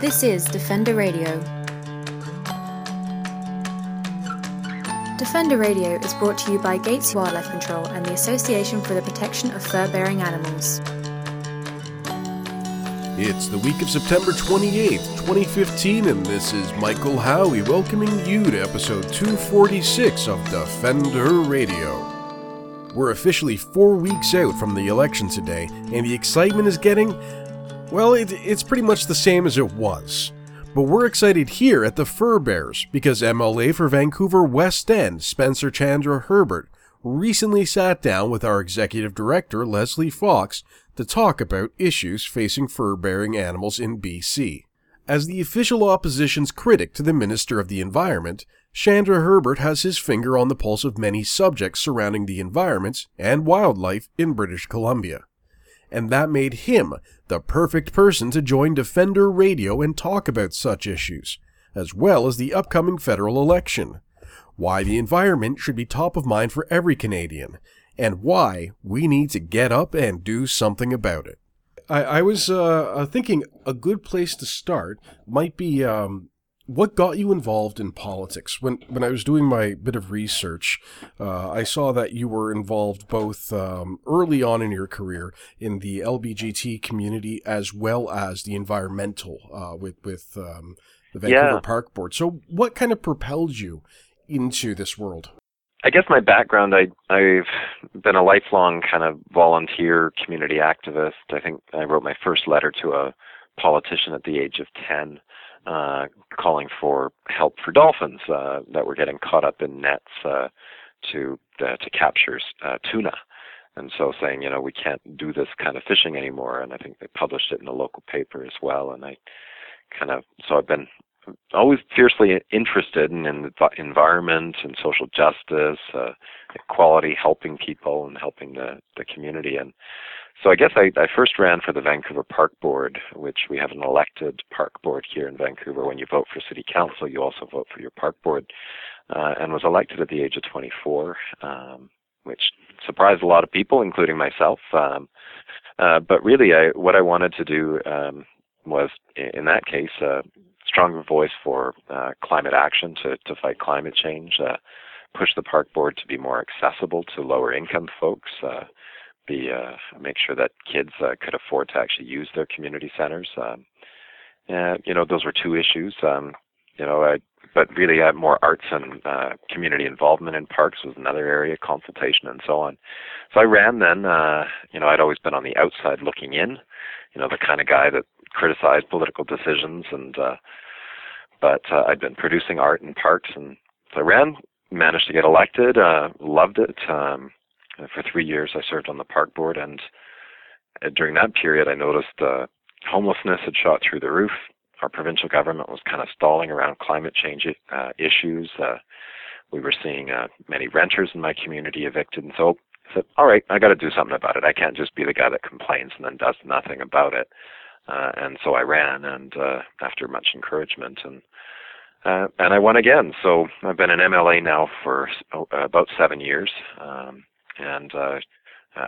This is Defender Radio. Defender Radio is brought to you by Gates Wildlife Control and the Association for the Protection of Fur-Bearing Animals. It's the week of September 28th, 2015, and this is Michael Howie welcoming you to episode 246 of Defender Radio. We're officially four weeks out from the election today, and the excitement is getting, well, it, it's pretty much the same as it was. But we're excited here at the Fur Bears because MLA for Vancouver West End, Spencer Chandra Herbert, recently sat down with our executive director, Lesley Fox, to talk about issues facing fur bearing animals in BC. As the official opposition's critic to the Minister of the Environment, Chandra Herbert has his finger on the pulse of many subjects surrounding the environment and wildlife in British Columbia. And that made him the perfect person to join Defender Radio and talk about such issues, as well as the upcoming federal election. Why the environment should be top of mind for every Canadian, and why we need to get up and do something about it. I, I was uh, uh, thinking a good place to start might be um, what got you involved in politics. When when I was doing my bit of research, uh, I saw that you were involved both um, early on in your career in the LBGT community as well as the environmental uh, with with um, the Vancouver yeah. Park Board. So, what kind of propelled you into this world? I guess my background, I, I've been a lifelong kind of volunteer community activist. I think I wrote my first letter to a politician at the age of 10, uh, calling for help for dolphins uh, that were getting caught up in nets uh, to uh, to capture uh, tuna. And so saying, you know, we can't do this kind of fishing anymore. And I think they published it in the local paper as well. And I kind of, so I've been always fiercely interested in, in the environment and social justice, uh, equality, helping people and helping the, the community. And so I guess I, I first ran for the Vancouver Park Board, which we have an elected park board here in Vancouver. When you vote for city council, you also vote for your park board, uh, and was elected at the age of 24, um, which surprised a lot of people, including myself. Um, uh, but really, I, what I wanted to do um, was, in that case, uh, stronger voice for uh, climate action to, to fight climate change, uh, push the park board to be more accessible to lower income folks, uh, be uh, make sure that kids uh, could afford to actually use their community centers. Um, and you know, those were two issues. Um, you know, I, but really, uh, more arts and uh, community involvement in parks was another area, consultation and so on. So I ran then. Uh, you know, I'd always been on the outside looking in. You know, the kind of guy that criticized political decisions and uh, but uh, I'd been producing art in parks and so I ran, managed to get elected, uh, loved it. Um, for three years I served on the park board and uh, during that period I noticed uh, homelessness had shot through the roof. Our provincial government was kind of stalling around climate change uh, issues. Uh, we were seeing uh, many renters in my community evicted, and so I said, "All right, I got to do something about it. I can't just be the guy that complains and then does nothing about it." Uh, and so I ran, and uh, after much encouragement, and uh, and I won again. So I've been an MLA now for uh, about seven years, um, and uh,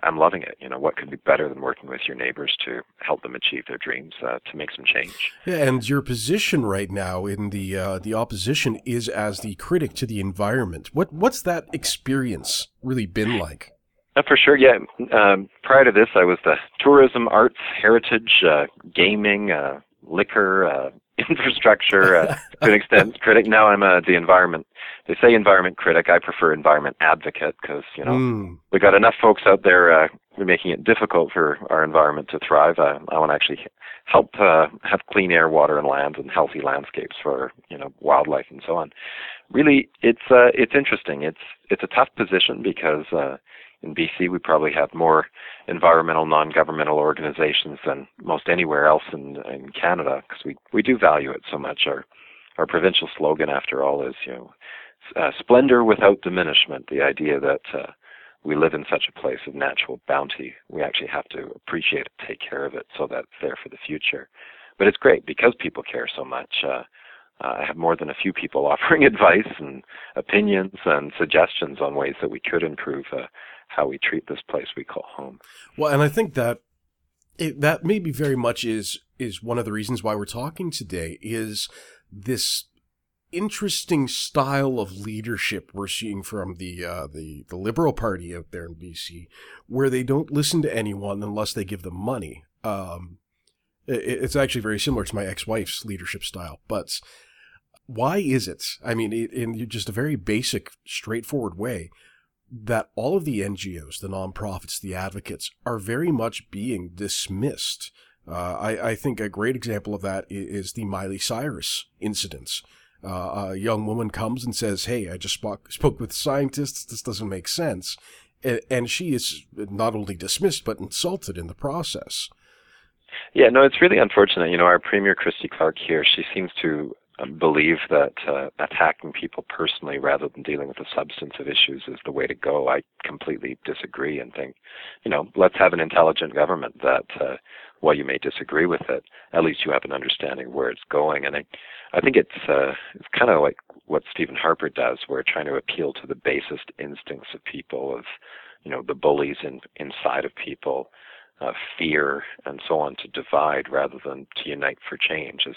I'm loving it. You know, what could be better than working with your neighbors to help them achieve their dreams, uh, to make some change? Yeah, and your position right now in the uh, the opposition is as the critic to the environment. What what's that experience really been like? Uh, for sure, yeah. Um, prior to this, I was the tourism, arts, heritage, uh, gaming, uh, liquor, uh, infrastructure, uh, to an extent, critic. Now I'm uh, the environment. They say environment critic. I prefer environment advocate because you know mm. we got enough folks out there uh, making it difficult for our environment to thrive. Uh, I want to actually help uh, have clean air, water, and land, and healthy landscapes for you know wildlife and so on. Really, it's uh, it's interesting. It's it's a tough position because. Uh, in BC, we probably have more environmental non-governmental organizations than most anywhere else in, in Canada because we, we do value it so much. Our our provincial slogan, after all, is you know uh, splendor without diminishment. The idea that uh, we live in such a place of natural bounty, we actually have to appreciate it, take care of it, so that it's there for the future. But it's great because people care so much. Uh, I have more than a few people offering advice and opinions and suggestions on ways that we could improve uh, how we treat this place we call home. Well, and I think that it, that maybe very much is is one of the reasons why we're talking today is this interesting style of leadership we're seeing from the uh, the the Liberal Party out there in BC, where they don't listen to anyone unless they give them money. Um, it, it's actually very similar to my ex-wife's leadership style, but why is it? I mean, in just a very basic, straightforward way, that all of the NGOs, the nonprofits, the advocates are very much being dismissed. Uh, I, I, think a great example of that is the Miley Cyrus incidents. Uh, a young woman comes and says, Hey, I just spoke, spoke with scientists. This doesn't make sense. And, and she is not only dismissed, but insulted in the process. Yeah, no, it's really unfortunate. You know, our Premier Christy Clark here, she seems to believe that uh, attacking people personally rather than dealing with the substance of issues is the way to go. I completely disagree and think, you know, let's have an intelligent government that, uh, while you may disagree with it, at least you have an understanding of where it's going. And I, I think it's uh, it's kind of like what Stephen Harper does, where trying to appeal to the basest instincts of people, of you know, the bullies in, inside of people. Uh, fear and so on to divide rather than to unite for change is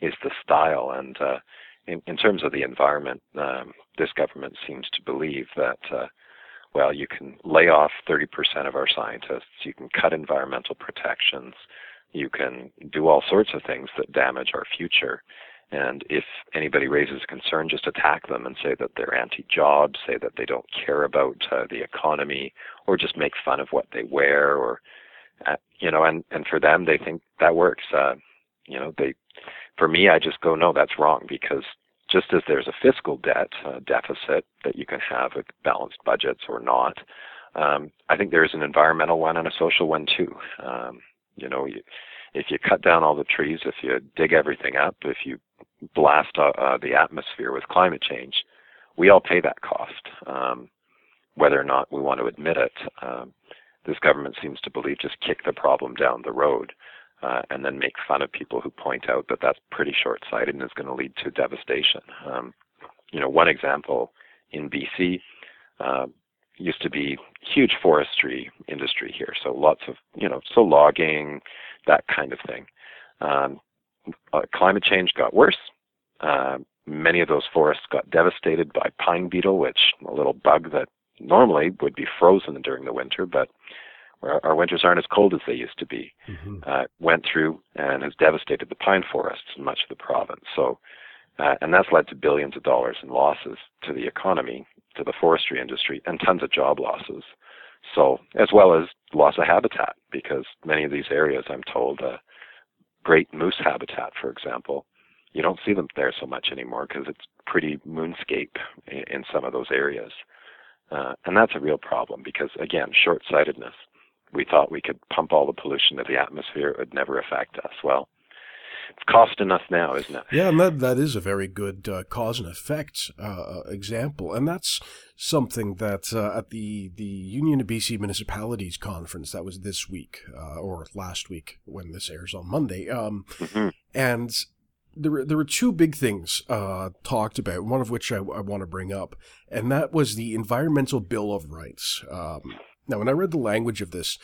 is the style. And uh, in, in terms of the environment, um, this government seems to believe that, uh, well, you can lay off 30% of our scientists, you can cut environmental protections, you can do all sorts of things that damage our future. And if anybody raises a concern, just attack them and say that they're anti-job, say that they don't care about uh, the economy, or just make fun of what they wear, or uh, you know, and and for them, they think that works. Uh, you know, they for me, I just go, no, that's wrong because just as there's a fiscal debt uh, deficit that you can have with balanced budgets or not, um, I think there is an environmental one and a social one too. Um, you know, you, if you cut down all the trees, if you dig everything up, if you blast uh, uh, the atmosphere with climate change, we all pay that cost, um, whether or not we want to admit it. Um, this government seems to believe just kick the problem down the road uh, and then make fun of people who point out that that's pretty short-sighted and is going to lead to devastation. Um, you know, one example in BC uh, used to be huge forestry industry here, so lots of you know, so logging, that kind of thing. Um, uh, climate change got worse. Uh, many of those forests got devastated by pine beetle, which a little bug that normally would be frozen during the winter, but our, our winters aren't as cold as they used to be, mm-hmm. uh, went through and has devastated the pine forests in much of the province. So, uh, and that's led to billions of dollars in losses to the economy, to the forestry industry, and tons of job losses. So, as well as loss of habitat, because many of these areas, I'm told, uh, great moose habitat, for example, you don't see them there so much anymore because it's pretty moonscape in, in some of those areas. Uh, and that's a real problem because, again, short sightedness we thought we could pump all the pollution to the atmosphere; it would never affect us. Well, it's costing us now, isn't it? Yeah, and that that is a very good uh, cause and effect uh, example, and that's something that uh, at the the Union of BC Municipalities conference that was this week uh, or last week when this airs on Monday, um, mm-hmm. and. There were, there were two big things uh, talked about, one of which I, I want to bring up, and that was the Environmental Bill of Rights. Um, now, when I read the language of this,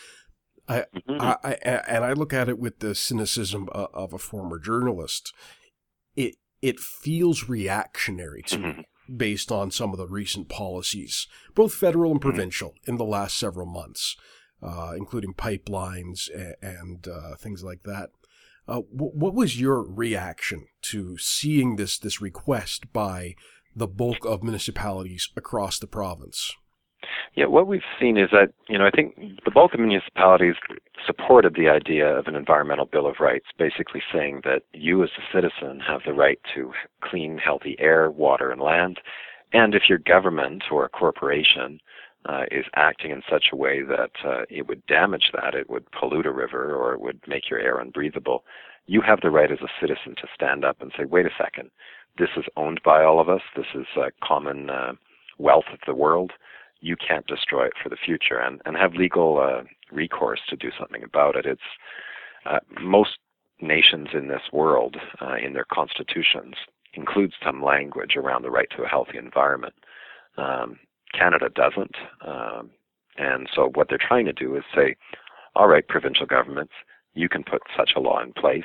I, mm-hmm. I, I, and I look at it with the cynicism of a former journalist. It it feels reactionary to mm-hmm. me based on some of the recent policies, both federal and mm-hmm. provincial, in the last several months, uh, including pipelines and, and uh, things like that. Uh, w- what was your reaction to seeing this this request by the bulk of municipalities across the province? Yeah, what we've seen is that, you know, I think the bulk of municipalities supported the idea of an environmental bill of rights, basically saying that you as a citizen have the right to clean, healthy air, water, and land. And if your government or a corporation uh, is acting in such a way that uh, it would damage that, it would pollute a river or it would make your air unbreathable, you have the right as a citizen to stand up and say, wait a second, this is owned by all of us, this is uh, common uh, wealth of the world you can't destroy it for the future and, and have legal uh, recourse to do something about it. It's uh, most nations in this world, uh, in their constitutions, include some language around the right to a healthy environment. Um, Canada doesn't. Um, and so what they're trying to do is say, all right, provincial governments, you can put such a law in place.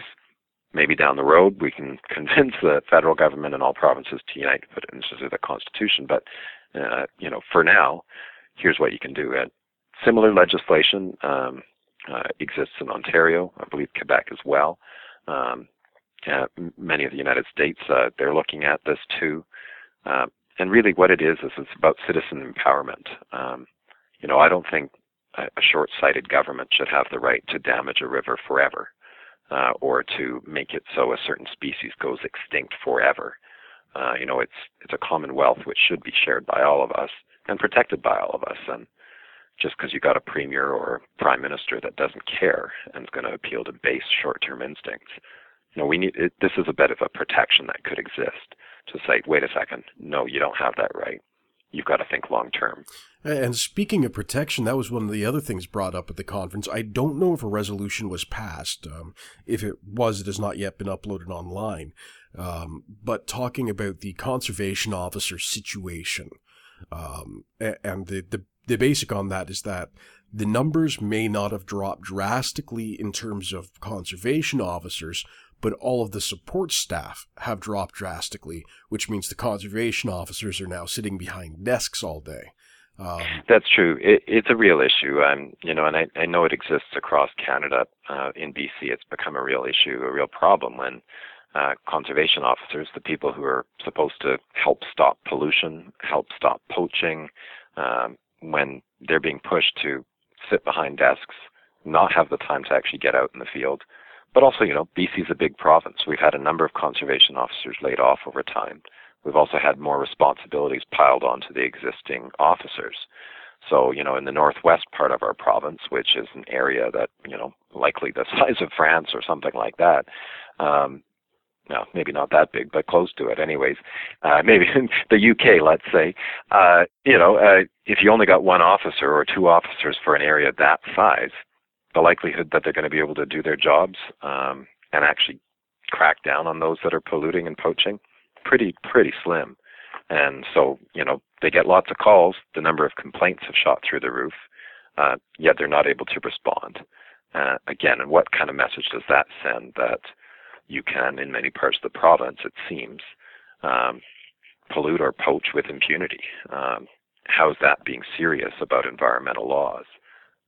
Maybe down the road we can convince the federal government and all provinces to unite to put it into the constitution. But uh, you know, for now, here's what you can do. Uh, similar legislation um, uh, exists in Ontario, I believe Quebec as well. Um, uh, many of the United States, uh, they're looking at this too. Uh, and really, what it is is it's about citizen empowerment. Um, you know, I don't think a, a short-sighted government should have the right to damage a river forever, uh, or to make it so a certain species goes extinct forever. Uh, you know, it's it's a common wealth which should be shared by all of us and protected by all of us. And just because you got a premier or prime minister that doesn't care and is going to appeal to base short-term instincts, you know, we need it, this is a bit of a protection that could exist to say, wait a second, no, you don't have that right. You've got to think long term. And speaking of protection, that was one of the other things brought up at the conference. I don't know if a resolution was passed. Um, if it was, it has not yet been uploaded online. Um, but talking about the conservation officer situation, um, and the, the the basic on that is that the numbers may not have dropped drastically in terms of conservation officers, but all of the support staff have dropped drastically, which means the conservation officers are now sitting behind desks all day. Um, That's true. It, it's a real issue, um, you know, and I, I know it exists across Canada. Uh, in BC, it's become a real issue, a real problem when uh, conservation officers, the people who are supposed to help stop pollution, help stop poaching, um, when they're being pushed to sit behind desks, not have the time to actually get out in the field, but also, you know, BC is a big province. We've had a number of conservation officers laid off over time. We've also had more responsibilities piled onto the existing officers. So, you know, in the northwest part of our province, which is an area that, you know, likely the size of France or something like that, um, no, maybe not that big, but close to it, anyways. Uh, maybe in the UK, let's say, uh, you know, uh, if you only got one officer or two officers for an area that size, the likelihood that they're going to be able to do their jobs um, and actually crack down on those that are polluting and poaching pretty pretty slim. And so you know they get lots of calls. The number of complaints have shot through the roof. Uh, yet they're not able to respond. Uh, again, and what kind of message does that send? That you can, in many parts of the province, it seems, um, pollute or poach with impunity. Um, how is that being serious about environmental laws?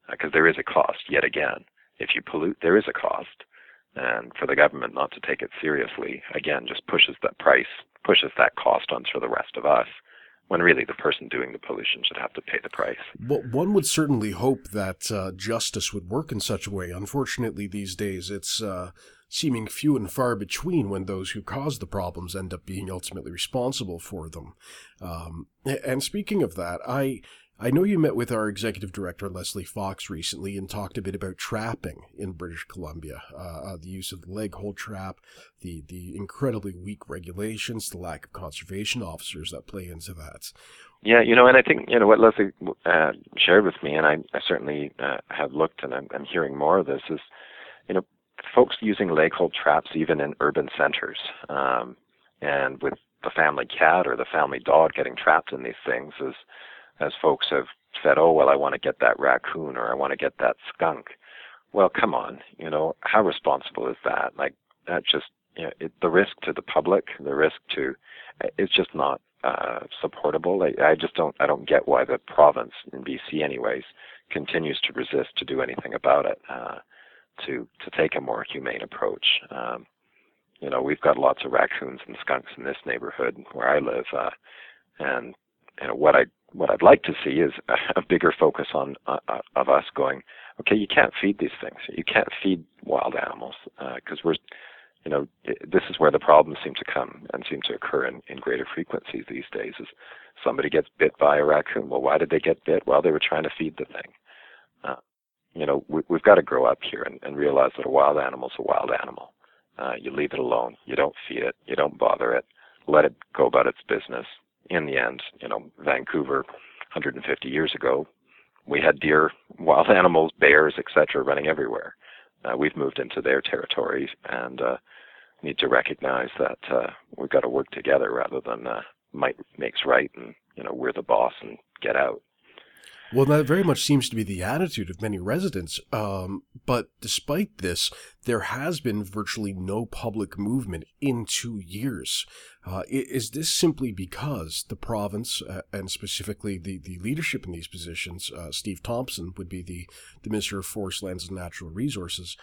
Because uh, there is a cost yet again. If you pollute, there is a cost. And for the government not to take it seriously, again, just pushes that price, pushes that cost onto the rest of us, when really the person doing the pollution should have to pay the price. Well, one would certainly hope that uh, justice would work in such a way. Unfortunately, these days it's uh, seeming few and far between when those who cause the problems end up being ultimately responsible for them. Um, and speaking of that, I I know you met with our executive director, Lesley Fox, recently and talked a bit about trapping in British Columbia, uh, uh, the use of the leg hold trap, the, the incredibly weak regulations, the lack of conservation officers that play into that. Yeah, you know, and I think, you know, what Leslie uh, shared with me, and I, I certainly uh, have looked and I'm, I'm hearing more of this, is, you know, folks using leg hold traps even in urban centers. Um, and with the family cat or the family dog getting trapped in these things is, as folks have said, oh, well, I want to get that raccoon or I want to get that skunk. Well, come on, you know, how responsible is that? Like, that just, you know, it, the risk to the public, the risk to, it's just not uh, supportable. I, I just don't, I don't get why the province in BC, anyways, continues to resist to do anything about it, uh, to to take a more humane approach. Um, you know, we've got lots of raccoons and skunks in this neighborhood where I live, uh, and what I what I'd like to see is a, bigger focus on uh, uh, of us going, okay, you can't feed these things. You can't feed wild animals because uh, we're, you know, this is where the problems seem to come and seem to occur in, in greater frequencies these days. Is somebody gets bit by a raccoon? Well, why did they get bit? Well, they were trying to feed the thing. Uh, you know, we, we've got to grow up here and, and realize that a wild animal is a wild animal. Uh, you leave it alone. You don't feed it. You don't bother it. Let it go about its business in the end, you know, Vancouver 150 years ago, we had deer, wild animals, bears, etc., running everywhere. Uh, we've moved into their territories and uh, need to recognize that uh, we've got to work together rather than uh, might makes right, and you know we're the boss and get out. Well, that very much seems to be the attitude of many residents. Um, but despite this, there has been virtually no public movement in two years. Uh, is this simply because the province, uh, and specifically the, the leadership in these positions, uh, Steve Thomson would be the, the Minister of Forest, Lands, and Natural Resources,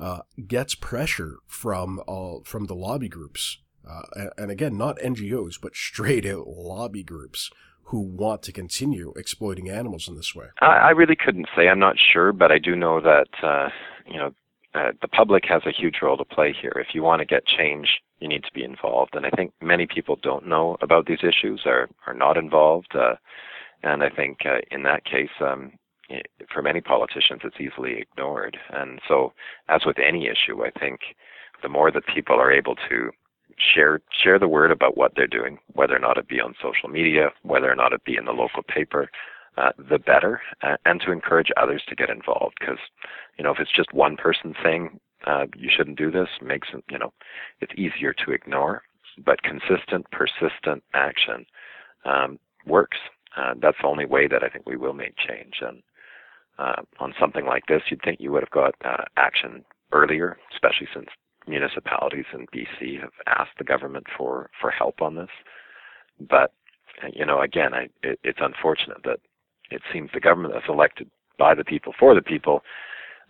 uh, gets pressure from all from the lobby groups, uh, and again, not NGOs, but straight out lobby groups who want to continue exploiting animals in this way? I, I really couldn't say. I'm not sure, but I do know that uh, you know uh, the public has a huge role to play here. If you want to get change, you need to be involved. And I think many people don't know about these issues, are are not involved. Uh, and I think uh, in that case, um, for many politicians, it's easily ignored. And so, as with any issue, I think the more that people are able to share share the word about what they're doing, whether or not it be on social media, whether or not it be in the local paper, uh, the better, uh, and to encourage others to get involved. Because you know, if it's just one person saying uh, you shouldn't do this, makes you know, it's easier to ignore. But consistent, persistent action um, works. Uh, that's the only way that I think we will make change. And uh, on something like this, you'd think you would have got uh, action earlier, especially since municipalities in BC have asked the government for for help on this. But you know, again, I, it, it's unfortunate that it seems the government that's elected by the people for the people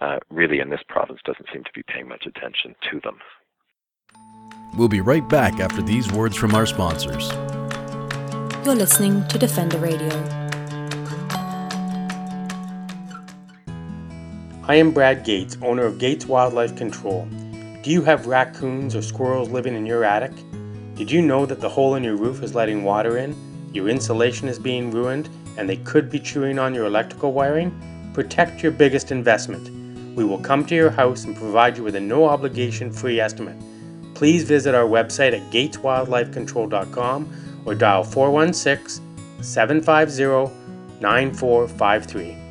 uh, really in this province doesn't seem to be paying much attention to them. We'll be right back after these words from our sponsors. You're listening to Defender Radio. I am Brad Gates, owner of Gates Wildlife Control. Do you have raccoons or squirrels living in your attic? Did you know that the hole in your roof is letting water in? Your insulation is being ruined and they could be chewing on your electrical wiring? Protect your biggest investment. We will come to your house and provide you with a no obligation free estimate. Please visit our website at gateswildlifecontrol.com or dial 416 750 9453.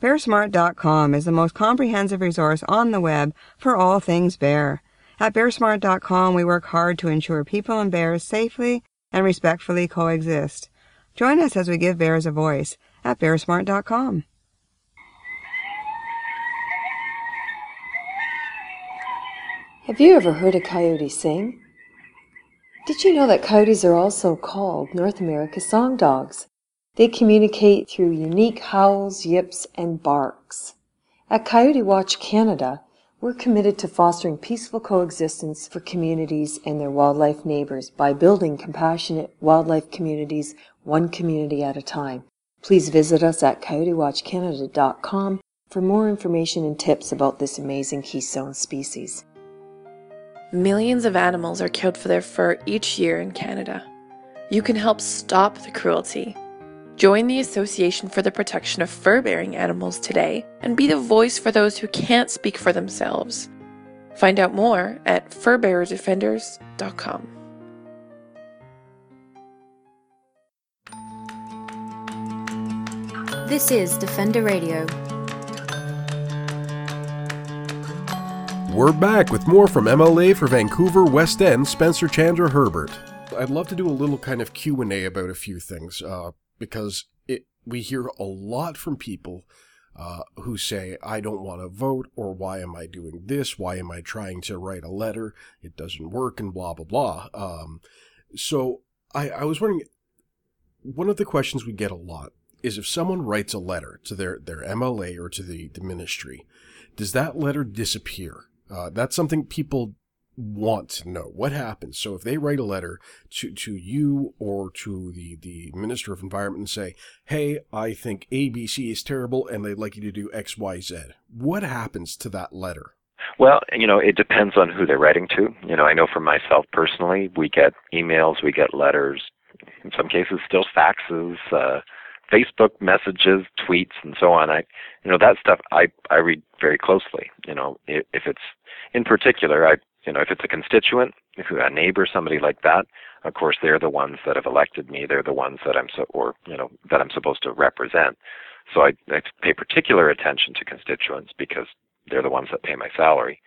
BearSmart.com is the most comprehensive resource on the web for all things bear. At BearSmart.com, we work hard to ensure people and bears safely and respectfully coexist. Join us as we give bears a voice at BearSmart.com. Have you ever heard a coyote sing? Did you know that coyotes are also called North America's song dogs? They communicate through unique howls, yips, and barks. At Coyote Watch Canada, we're committed to fostering peaceful coexistence for communities and their wildlife neighbors by building compassionate wildlife communities one community at a time. Please visit us at coyotewatchcanada.com for more information and tips about this amazing keystone species. Millions of animals are killed for their fur each year in Canada. You can help stop the cruelty Join the Association for the Protection of Fur Bearing Animals today and be the voice for those who can't speak for themselves. Find out more at furbearerdefenders.com. This is Defender Radio. We're back with more from MLA for Vancouver West End, Spencer Chandra Herbert. I'd love to do a little kind of Q&A about a few things. Uh, because it we hear a lot from people uh, who say, I don't want to vote, or why am I doing this? Why am I trying to write a letter? It doesn't work, and blah, blah, blah. Um, so I, I was wondering, one of the questions we get a lot is if someone writes a letter to their, their MLA or to the, the ministry, does that letter disappear? Uh, that's something people want to know what happens. So if they write a letter to, to you or to the, the Minister of Environment and say, hey, I think ABC is terrible and they'd like you to do X, Y, Z, what happens to that letter? Well, you know, it depends on who they're writing to. You know, I know for myself personally, we get emails, we get letters, in some cases still faxes, uh, Facebook messages, tweets, and so on. I, you know, that stuff I I read very closely. You know, if, if it's in particular, I you know, if it's a constituent, if a neighbor, somebody like that, of course, they're the ones that have elected me. They're the ones that I'm so, or you know, that I'm supposed to represent. So I, I pay particular attention to constituents because they're the ones that pay my salary.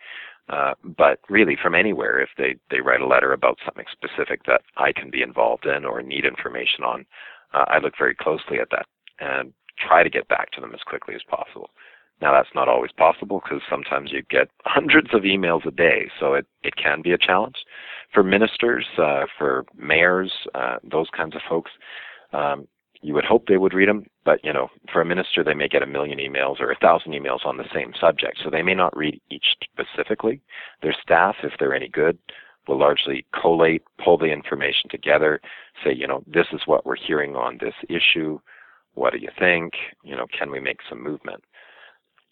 Uh, but really, from anywhere, if they they write a letter about something specific that I can be involved in or need information on, uh, I look very closely at that and try to get back to them as quickly as possible. Now that's not always possible because sometimes you get hundreds of emails a day, so it, it can be a challenge. For ministers, uh, for mayors, uh, those kinds of folks, um, you would hope they would read them, but you know, for a minister, they may get a million emails or a thousand emails on the same subject, so they may not read each specifically. Their staff, if they're any good, will largely collate, pull the information together, say, you know, this is what we're hearing on this issue. What do you think? You know, can we make some movement?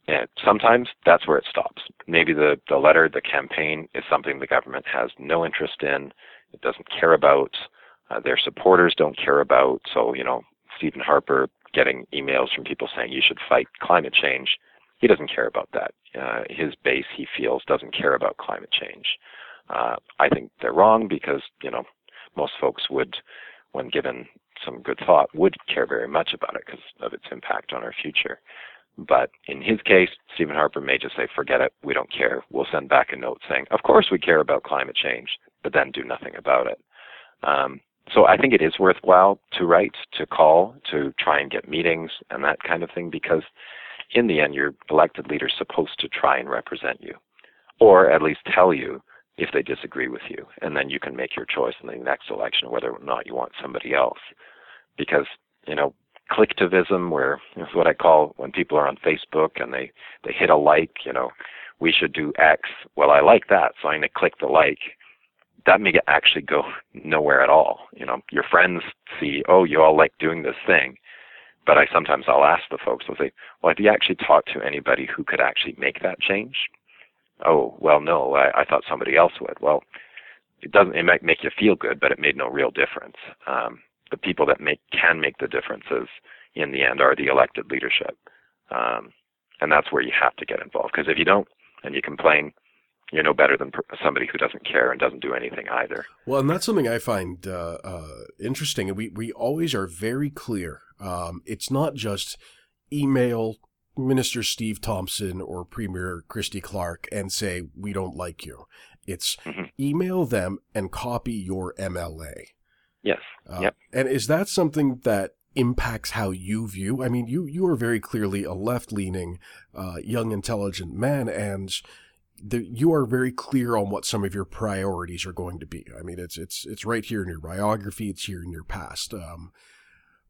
And sometimes that's where it stops. Maybe the, the letter, the campaign is something the government has no interest in, it doesn't care about, uh, their supporters don't care about. So, you know, Stephen Harper getting emails from people saying you should fight climate change, he doesn't care about that. Uh, his base, he feels, doesn't care about climate change. Uh, I think they're wrong because, you know, most folks would, when given some good thought, would care very much about it because of its impact on our future. But in his case, Stephen Harper may just say, forget it, we don't care. We'll send back a note saying, of course we care about climate change, but then do nothing about it. Um, so I think it is worthwhile to write, to call, to try and get meetings and that kind of thing because in the end, your elected leader is supposed to try and represent you or at least tell you if they disagree with you. And then you can make your choice in the next election whether or not you want somebody else. Because, you know, clicktivism, where is what I call when people are on Facebook and they they hit a like, you know, we should do X. Well, I like that, so I'm going to click the like. That may actually go nowhere at all. You know, your friends see, oh, you all like doing this thing, but I sometimes I'll ask the folks, I'll say, well, have you actually talked to anybody who could actually make that change? Oh, well, no, I, I thought somebody else would. Well, it doesn't. It might make you feel good, but it made no real difference. Um, the people that make can make the differences in the end are the elected leadership, um, and that's where you have to get involved. Because if you don't and you complain, you're no better than somebody who doesn't care and doesn't do anything either. Well, and that's something I find uh, uh, interesting. We we always are very clear. Um, it's not just email Minister Steve Thomson or Premier Christy Clark and say we don't like you. It's mm-hmm. email them and copy your MLA. Yes. Uh, yep. And is that something that impacts how you view? I mean, you you are very clearly a left leaning, uh, young, intelligent man, and the, you are very clear on what some of your priorities are going to be. I mean, it's it's it's right here in your biography. It's here in your past. Um,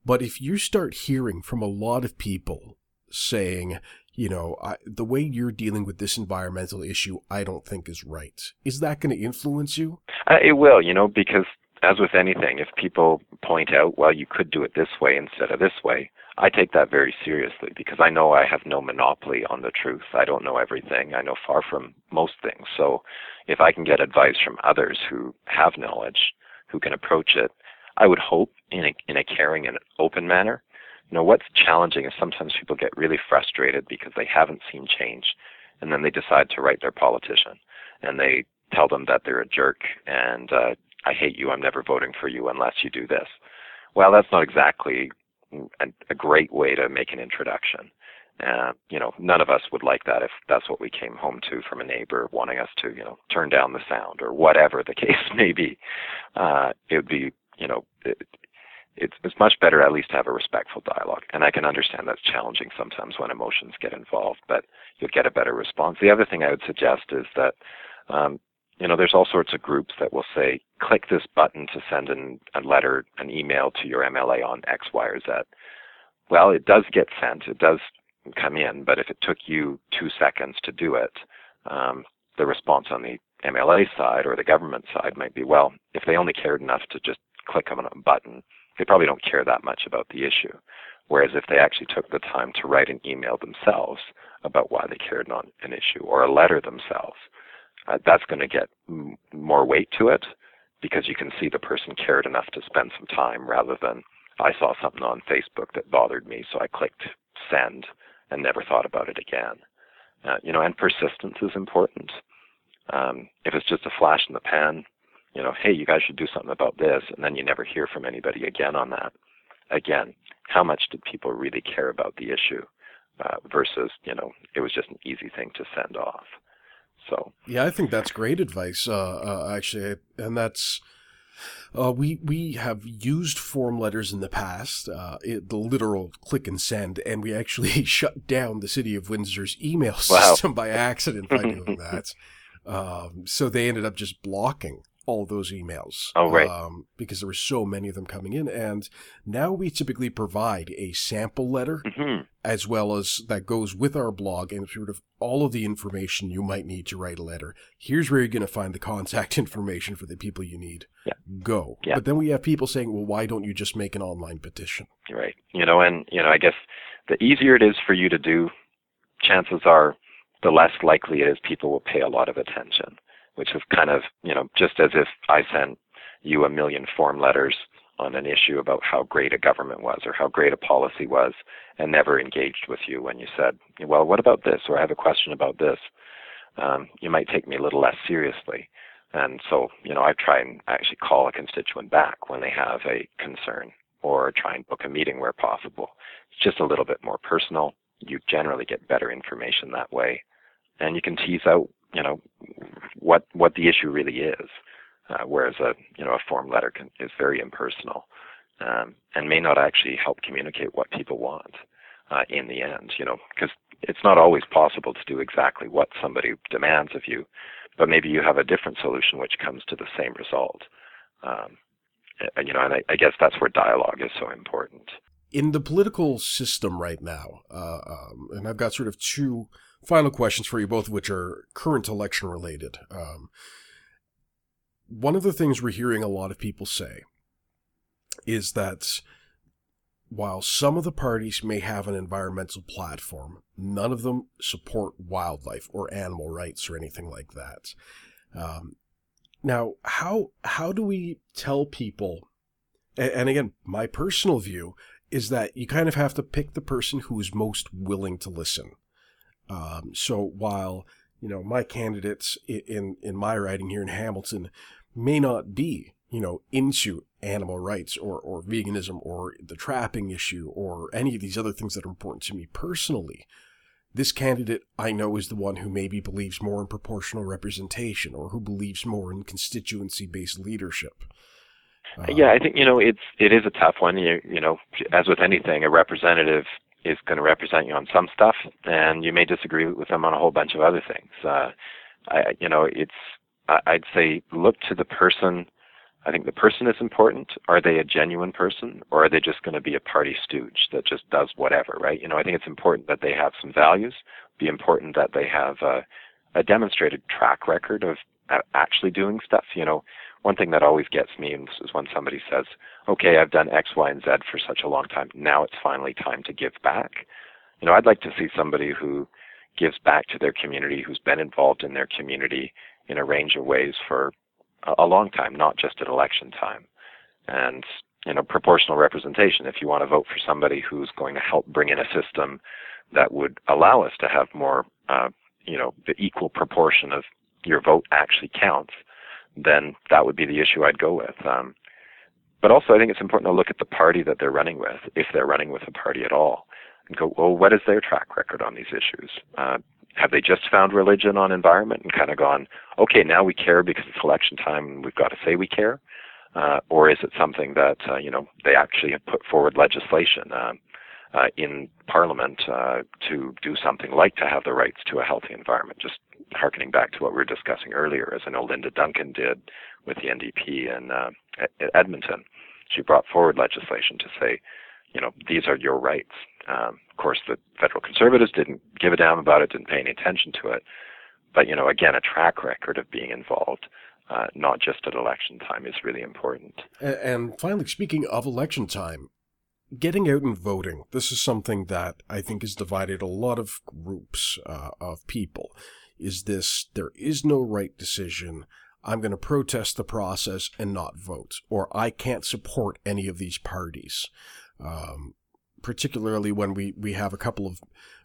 but if you start hearing from a lot of people saying, you know, I, the way you're dealing with this environmental issue, I don't think is right. Is that going to influence you? Uh, it will, you know, because as with anything, if people point out, well, you could do it this way instead of this way, I take that very seriously because I know I have no monopoly on the truth. I don't know everything. I know far from most things. So if I can get advice from others who have knowledge, who can approach it, I would hope in a, in a caring and open manner. You know, what's challenging is sometimes people get really frustrated because they haven't seen change and then they decide to write their politician and they tell them that they're a jerk and uh, I hate you, I'm never voting for you unless you do this. Well, that's not exactly a, great way to make an introduction. Uh, you know, none of us would like that if that's what we came home to from a neighbor wanting us to, you know, turn down the sound or whatever the case may be. Uh, it would be, you know, it, it's it's much better at least to have a respectful dialogue. And I can understand that's challenging sometimes when emotions get involved, but you'll get a better response. The other thing I would suggest is that um, you know, there's all sorts of groups that will say, click this button to send an, a letter, an email to your MLA on X, Y, or Z. Well, it does get sent, it does come in, but if it took you two seconds to do it, um, the response on the MLA side or the government side might be, well, if they only cared enough to just click on a button, they probably don't care that much about the issue. Whereas if they actually took the time to write an email themselves about why they cared on an issue or a letter themselves, uh, that's going to get m- more weight to it because you can see the person cared enough to spend some time rather than I saw something on Facebook that bothered me, so I clicked send and never thought about it again. Uh, you know, and persistence is important. Um, if it's just a flash in the pan, you know, hey, you guys should do something about this, and then you never hear from anybody again on that. Again, how much did people really care about the issue uh, versus, you know, it was just an easy thing to send off. So yeah, I think that's great advice. Uh, uh, actually, and that's Uh, we we have used form letters in the past, uh, it, the literal click and send, and we actually shut down the city of Windsor's email system wow. by accident by doing that. Um, so they ended up just blocking all those emails. Oh, right. Um, because there were so many of them coming in. And now we typically provide a sample letter mm-hmm. as well as that goes with our blog and sort of all of the information you might need to write a letter. Here's where you're going to find the contact information for the people you need. Yeah. Go. Yeah. But then we have people saying, well, why don't you just make an online petition? Right. You know, and, you know, I guess the easier it is for you to do, chances are the less likely it is people will pay a lot of attention which is kind of, you know, just as if I sent you a million form letters on an issue about how great a government was or how great a policy was and never engaged with you when you said, well, what about this? Or I have a question about this. Um, you might take me a little less seriously. And so, you know, I try and actually call a constituent back when they have a concern or try and book a meeting where possible. It's just a little bit more personal. You generally get better information that way. And you can tease out you know what what the issue really is, uh, whereas a you know a form letter can, is very impersonal um, and may not actually help communicate what people want uh, in the end. You know, because it's not always possible to do exactly what somebody demands of you, but maybe you have a different solution which comes to the same result. Um, you know, and I, I guess that's where dialogue is so important. In the political system right now, uh, um, and I've got sort of two final questions for you, both of which are current election related. Um, one of the things we're hearing a lot of people say is that while some of the parties may have an environmental platform, none of them support wildlife or animal rights or anything like that. Um, now, how how do we tell people? And again, my personal view is that you kind of have to pick the person who is most willing to listen. Um, so while you know my candidates in in my riding here in Hamilton may not be you know into animal rights or or veganism or the trapping issue or any of these other things that are important to me personally, this candidate I know is the one who maybe believes more in proportional representation or who believes more in constituency based leadership. Uh, yeah, I think you know it's it is a tough one. You you know, as with anything, a representative is going to represent you on some stuff, and you may disagree with them on a whole bunch of other things. Uh, I, you know, it's I'd say look to the person. I think the person is important. Are they a genuine person, or are they just going to be a party stooge that just does whatever, right? You know, I think it's important that they have some values. Be important that they have a, a demonstrated track record of actually doing stuff. You know, one thing that always gets me is when somebody says, okay, I've done X, Y, and Z for such a long time. Now it's finally time to give back. You know, I'd like to see somebody who gives back to their community, who's been involved in their community in a range of ways for a long time, not just at election time. And, you know, proportional representation. If you want to vote for somebody who's going to help bring in a system that would allow us to have more, uh, you know, the equal proportion of your vote actually counts, then that would be the issue I'd go with. Um, but also, I think it's important to look at the party that they're running with, if they're running with a party at all, and go, well, what is their track record on these issues? Uh, have they just found religion on environment and kind of gone, okay, now we care because it's election time and we've got to say we care? Uh, or is it something that, uh, you know, they actually have put forward legislation uh, uh, in Parliament uh, to do something like to have the rights to a healthy environment, just harkening back to what we were discussing earlier, as I know Linda Duncan did with the NDP in uh, Edmonton. She brought forward legislation to say, you know, these are your rights. Um, of course, the federal conservatives didn't give a damn about it, didn't pay any attention to it. But, you know, again, a track record of being involved, uh, not just at election time, is really important. And finally, speaking of election time, getting out and voting, this is something that I think has divided a lot of groups uh, of people is this there is no right decision. I'm going to protest the process and not vote, or I can't support any of these parties. Um, particularly when we, we have a couple of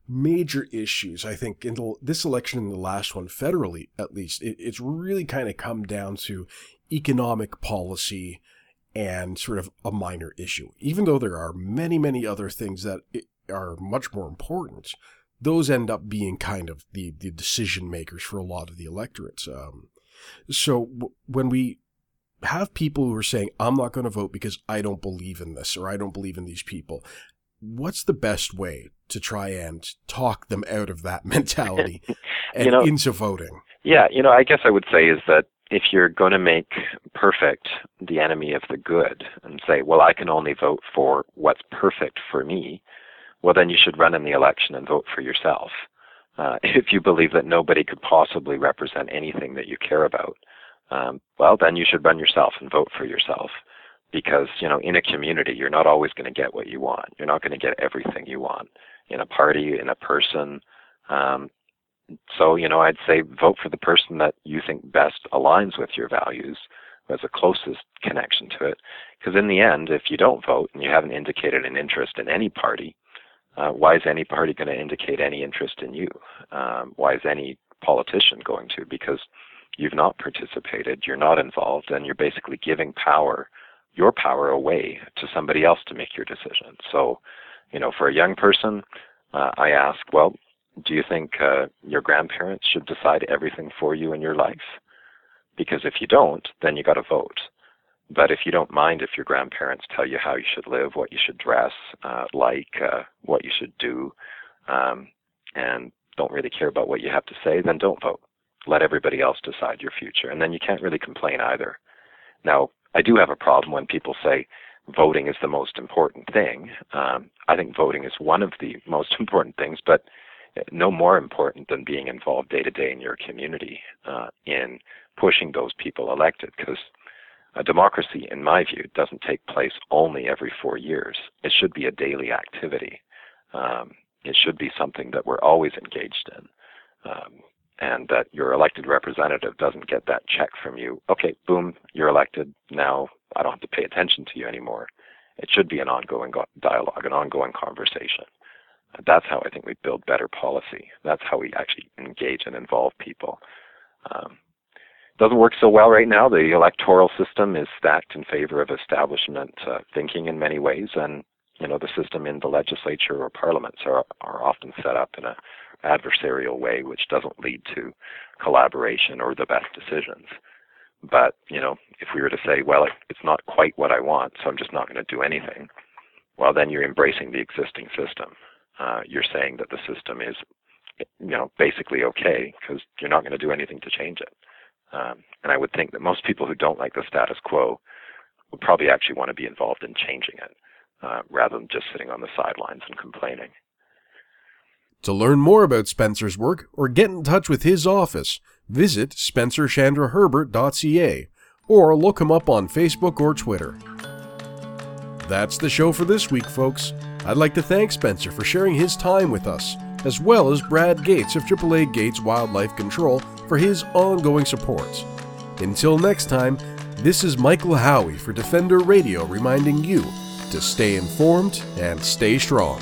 major issues. I think in the, this election and the last one, federally at least, it, it's really kind of come down to economic policy and sort of a minor issue. Even though there are many, many other things that are much more important, those end up being kind of the, the decision makers for a lot of the electorates. Um, so w- when we have people who are saying, I'm not going to vote because I don't believe in this or I don't believe in these people. What's the best way to try and talk them out of that mentality and know, into voting? Yeah, you know, I guess I would say is that if you're going to make perfect the enemy of the good and say, well, I can only vote for what's perfect for me, well, then you should run in the election and vote for yourself. Uh, if you believe that nobody could possibly represent anything that you care about, um, well, then you should run yourself and vote for yourself. Because, you know, in a community, you're not always going to get what you want. You're not going to get everything you want. In a party, in a person, um, so, you know, I'd say vote for the person that you think best aligns with your values, who has the closest connection to it. Because in the end, if you don't vote and you haven't indicated an interest in any party, uh, why is any party going to indicate any interest in you? Um, why is any politician going to? Because you've not participated, you're not involved, and you're basically giving power, your power away to somebody else to make your decision. So, you know, for a young person, uh, I ask, well, do you think uh, your grandparents should decide everything for you in your life? Because if you don't, then you got to vote. But if you don't mind if your grandparents tell you how you should live, what you should dress uh, like, uh, what you should do, um, and don't really care about what you have to say, then don't vote. Let everybody else decide your future. And then you can't really complain either. Now, I do have a problem when people say voting is the most important thing. Um, I think voting is one of the most important things, but no more important than being involved day to day in your community uh, in pushing those people elected because a democracy, in my view, doesn't take place only every four years. It should be a daily activity. Um, it should be something that we're always engaged in. Um, and that your elected representative doesn't get that check from you. Okay, boom, you're elected. Now I don't have to pay attention to you anymore. It should be an ongoing dialogue, an ongoing conversation. That's how I think we build better policy. That's how we actually engage and involve people. Um, doesn't work so well right now. The electoral system is stacked in favor of establishment uh, thinking in many ways, and you know the system in the legislature or parliaments are are often set up in a adversarial way, which doesn't lead to collaboration or the best decisions. But you know, if we were to say, well, it, it's not quite what I want, so I'm just not going to do anything, well, then you're embracing the existing system uh, you're saying that the system is, you know, basically okay because you're not going to do anything to change it. Um, and I would think that most people who don't like the status quo would probably actually want to be involved in changing it uh, rather than just sitting on the sidelines and complaining. To learn more about Spencer's work or get in touch with his office, visit spencerchandraherbert.ca or look him up on Facebook or Twitter. That's the show for this week, folks. I'd like to thank Spencer for sharing his time with us, as well as Brad Gates of AAA Gates Wildlife Control for his ongoing support. Until next time, this is Michael Howie for Defender Radio reminding you to stay informed and stay strong.